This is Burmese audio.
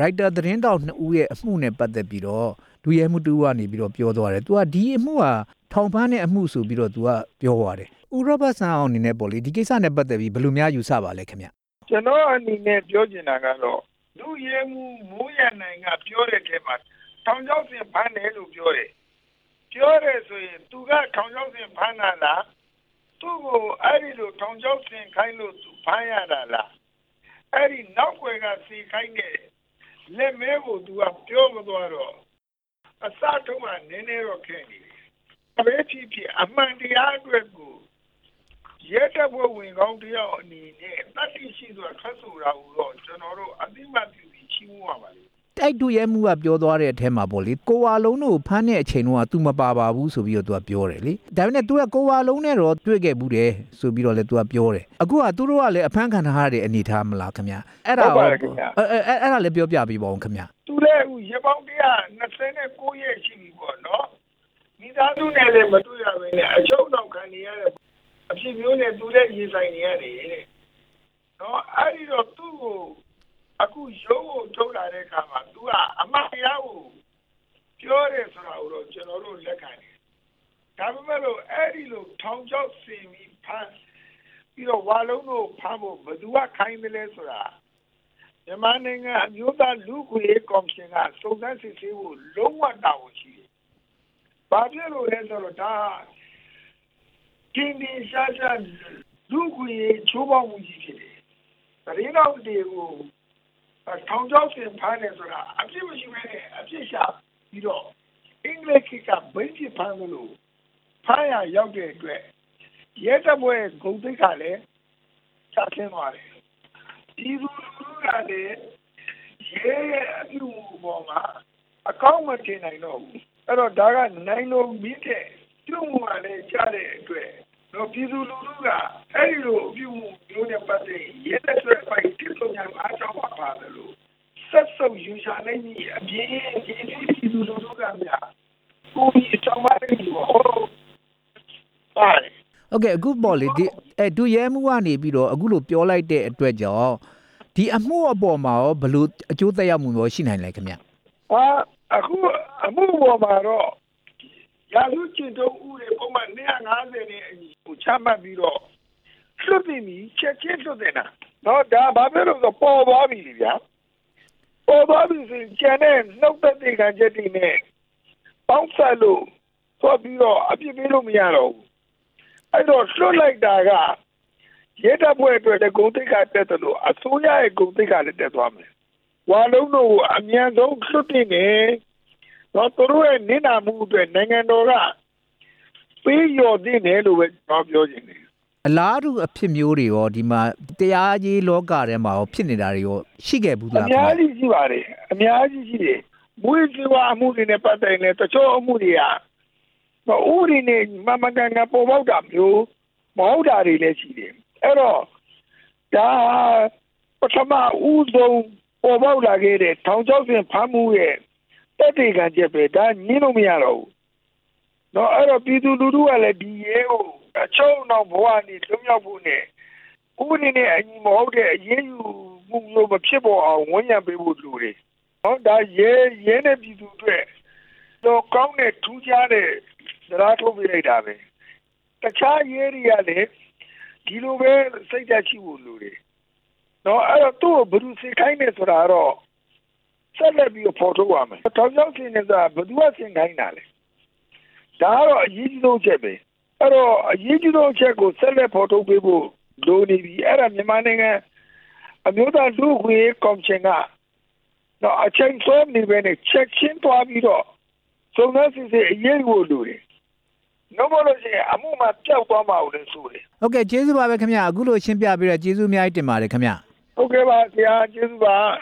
ရိုက်တာသတင်းတောက်နှစ်ဦးရဲ့အမှုနဲ့ပတ်သက်ပြီးတော့ဒူရဲမှုတူကနေပြီးတော့ပြောသွားတယ်။ तू ကဒီအမှုဟာထောင်ဖမ်းတဲ့အမှုဆိုပြီးတော့ तू ကပြောသွားတယ်။ဦးရောဘတ်ဆန်အောင်အနေနဲ့ပေါ့လေဒီကိစ္စနဲ့ပတ်သက်ပြီးဘယ်လိုများယူဆပါလဲခင်ဗျ။ကျွန်တော်အနေနဲ့ပြောချင်တာကတော့လူရဲမှုမိုးရနိုင်ကပြောတဲ့ထဲမှာထောင်ချောက်စင်ဖမ်းတယ်လို့ပြောတယ်ပြောတယ်ဆိုရင်သူကထောင်ချောက်စင်ဖမ်းတာလားသူ့ကိုအဲ့ဒီလိုထောင်ချောက်စင်ခိုင်းလို့သူဖမ်းရတာလားအဲ့ဒီနောက်ွယ်ကစီခိုင်းတဲ့ လက်မဲကိုသူကပြောမသွားတော့အစတုံးကနည်းနည်းတော့ခဲ့နေတယ်အမေဖြစ်ဖြစ်အမှန်တရားအတွက်ကိုရဲတပ်ဖွဲ့ဝင်ကောင်းတယောက်အနေနဲ့တတိရှိစွာထွက်ဆိုတာကိုတော့ကျွန်တော်တို့အသိမှတ်ပြုပြီးချီးမွမ်းရပါ လိမ့် တိုက်တူရဲမှုကပြောသွားတဲ့အထဲမှာပေါ့လေကိုဝါလုံးတို့ဖမ်းတဲ့အချိန်တုန်းက तू မပါပါဘူးဆိုပြီးတော့ तू ကပြောတယ်လေဒါပေမဲ့ तू ကကိုဝါလုံးနဲ့တော့တွေ့ခဲ့ဘူးတယ်ဆိုပြီးတော့လည်း तू ကပြောတယ်အခုကသူတို့ကလည်းအဖမ်းခံထားရတဲ့အနေထားမလားခင်ဗျအဲ့ဒါ ဟုတ်ပါ ရော တယ်ခင်ဗျ အဲ့အဲ့အဲ့ဒါလည်းပြောပြပေးပါဦးခင်ဗျ သူလည်းအခုရပောင်း129ရက်ရှိပြီပေါ့နော်မိသားစုနဲ့လည်းမတွေ့ရဘဲနဲ့အချုပ်တော့ခံနေရတဲ့အဖြစ်မျိုးနဲ့သူလည်းရင်ဆိုင်နေရတယ်တဲ့နော်အဲ့ဒီတော့သူ့ကို အခုရုံးကိုထုတ်လာတဲ့အခါမှာသူကအမတ်တရားကိုပြောတယ်ဆိုတာကိုတော့ကျွန်တော်တို့လက်ခံတယ်ဒါပေမဲ့လို့အဲ့ဒီလိုထောင်ချောက်စင်ပြီးဖမ်းပြီးတော့ဝါလုံးတို့ဖမ်းဖို့ဘယ်သူကခိုင်းတယ်လဲဆိုတာမြန်မာနိုင်ငံအမျိုးသားလူ့ခွင့်ရေးကော်မရှင်ကစုံစမ်းစစ်ဆေးဖို့လုံးဝတာဝန်ရှိတယ်။ဘာဖြစ်လို့လဲဆိုတော့ဒါကင်းဒီရှားရှားလူ့ခွင့်ရေးချိုးဖောက်မှုကြီးဖြစ်တယ်။သတင်းတော်တွေကို ထောင်ချောက်စင်ဖမ်းနေဆိုတာအပြစ်မရှိဘဲနဲ့အပြစ်ရှာပြီးတော့အင်္ဂလိပ်ခေတ်ကဘိန်းဖြစ်ဖမ်းလို့ဖမ်းရရောက်တဲ့အတွက်ရဲတပ်ဖွဲ့ဂုံတိတ်ကလည်းချဆင်းသွားတယ်။ဒီလူလူကလည်းရဲရဲ့အပြုအမူပေါ်မှာအကောင့်မတင်နိုင်တော့ဘူးအဲ့တော့ဒါကနိုင်လို့မိတဲ့ပြုမှုကလည်းကြားတဲ့အတွက်တော့ပြည်သူလူထုကအဲ့ဒီလိုအပြုအမူမျိုးနဲ့ပတ်သက်ရင်ရဲတဲ့ဆွဲပိုက်တိကျများအားကြောင့်ပါပါတယ်လို့ ဆက်စုပ်ယူရှာနိုင်ပြီးအပြင်းအပြင်းပြည်သူလူထုကများကိုကြီးအကြောင်းပါတယ်ဟောပါတယ် โอเคအခုပေါ့လေဒီအဲဒူရဲမှုကနေပြီးတော့အခုလိုပြောလိုက်တဲ့အတွက်ကြောင့်ဒီအမှုအပေါ်မှာရောဘယ်လိုအကျိုးသက်ရောက်မှုရောရှိနိုင်လဲခင်ဗျ ဟာအခုအမှုပေါ်မှာတော့ရာလူကျင့်တုံးဥတွေပုံမှန်150နဲ့အညီကိုချမှတ်ပြီးတော့လွတ်ပြီနီချက်ချင်းလွတ်တယ်နာတော့ဒါဘာဖြစ်လို့လဲဆိုတော့ပေါ်သွားပြီလေဗျာ ပေါ်သွားပြီဆိုရင်ကျန်တဲ့နှုတ်သက်တဲ့ခံချက်တွေနဲ့ပေါင်းဆက်လို့သွားပြီးတော့အပြစ်ပေးလို့မရတော့ဘူးအဲ့တော့လွတ်လိုက်တာကရဲတပ်ဖွဲ့အတွက်လည်းဂုံတိတ်ကတက်တယ်လို့အစိုးရရဲ့ဂုံတိတ်ကလည်းတက်သွားမယ်ဝါလုံးတို့ကိုအမြန်ဆုံးလွတ်တင်တယ်။တော့သူတို့ရဲ့နင့်နာမှုအတွက်နိုင်ငံတော်ကပေးလျော်တင်တယ်လို့ပဲကျွန်တော်ပြောချင်တယ် အလားတူအဖြစ်မျိုးတွေရောဒီမှာတရားရေးလောကထဲမှာရောဖြစ်နေတာတွေရောရှိခဲ့ဘူး။လားအခင်များဗျကြီးရှိပါတယ်။အများကြီးရှိတယ်။မွေးစီဝါအမှုတွေနဲ့ပတ်သက်ရင်တချို့အမှုတွေကဟိုဥရီနဲ့မမကန်ကပေါ်ပေါက်တာမျိုးမဟုတ်တာတွေလည်းရှိတယ်။အဲ့တော့ဒါပထမဦးဆုံးပေါ်ပေါက်လာခဲ့တဲ့ထောင်ချောက်စဉ်ဖမ်းမှုရဲ့တက်တေခံချက်ပဲဒါညင်းလို့မရတော့ဘူး။နော်အဲ့တော့ပြည်သူလူထုကလည်းဒီရဲကို အချုံနောက်ဘဝနေလွတ်မြောက်ဖို့နဲ့ဥပဒေနဲ့အညီမဟုတ်တဲ့အရေးယူမှုမျိုးမဖြစ်ပေါ်အောင်ဝန်ရံပေးဖို့လိုတယ်။နော်ဒါရဲရဲနဲ့ပြည်သူတွေတော့ကောင်းတဲ့ထူးခြားတဲ့သရားထုတ်ပြလိုက်တာပဲ။တခြားရဲတွေကလည်းဒီလိုပဲစိတ်ဓာတ်ရှိဖို့လိုတယ်။နော်အဲ့တော့သူ့ကိုဘယ်သူစိတ်ခိုင်းနေဆိုတာတော့ဆက်လက်ပြီးတော့ဖော်ထုတ်ရမယ်။ထောင်ချောက်စင်နေတာဘယ်သူကစင်ခိုင်းတာလဲ။ဒါကတော့အရေးကြီးဆုံးချက်ပဲ။ အဲ့တော့အရေးကြီးဆုံးချက်ကိုဆက်လက်ဖော်ထုတ်ပေးဖို့လိုနေပြီ။အဲ့ဒါမြန်မာနိုင်ငံအမျိုးသားလူ့အခွင့်အရေးကော်မရှင်ကနော်အချိန်ဆွဲမနေဘဲနဲ့ချက်ချင်းသွားပြီးတော့စုံစမ်းစစ်ဆေးအရေးယူဖို့လိုတယ်။နော်မလို့ရှိရင်အမှုမှာပျောက်သွားမှာကိုလည်းဆိုတယ်ဟုတ်ကဲ့ကျေးဇူးပါပဲခင်ဗျအခုလိုရှင်းပြပေးတော့ကျေးဇူးအများကြီးတင်ပါတယ်ခင်ဗျ။ဟုတ်ကဲ့ပါဆရာကျေးဇူးပါ။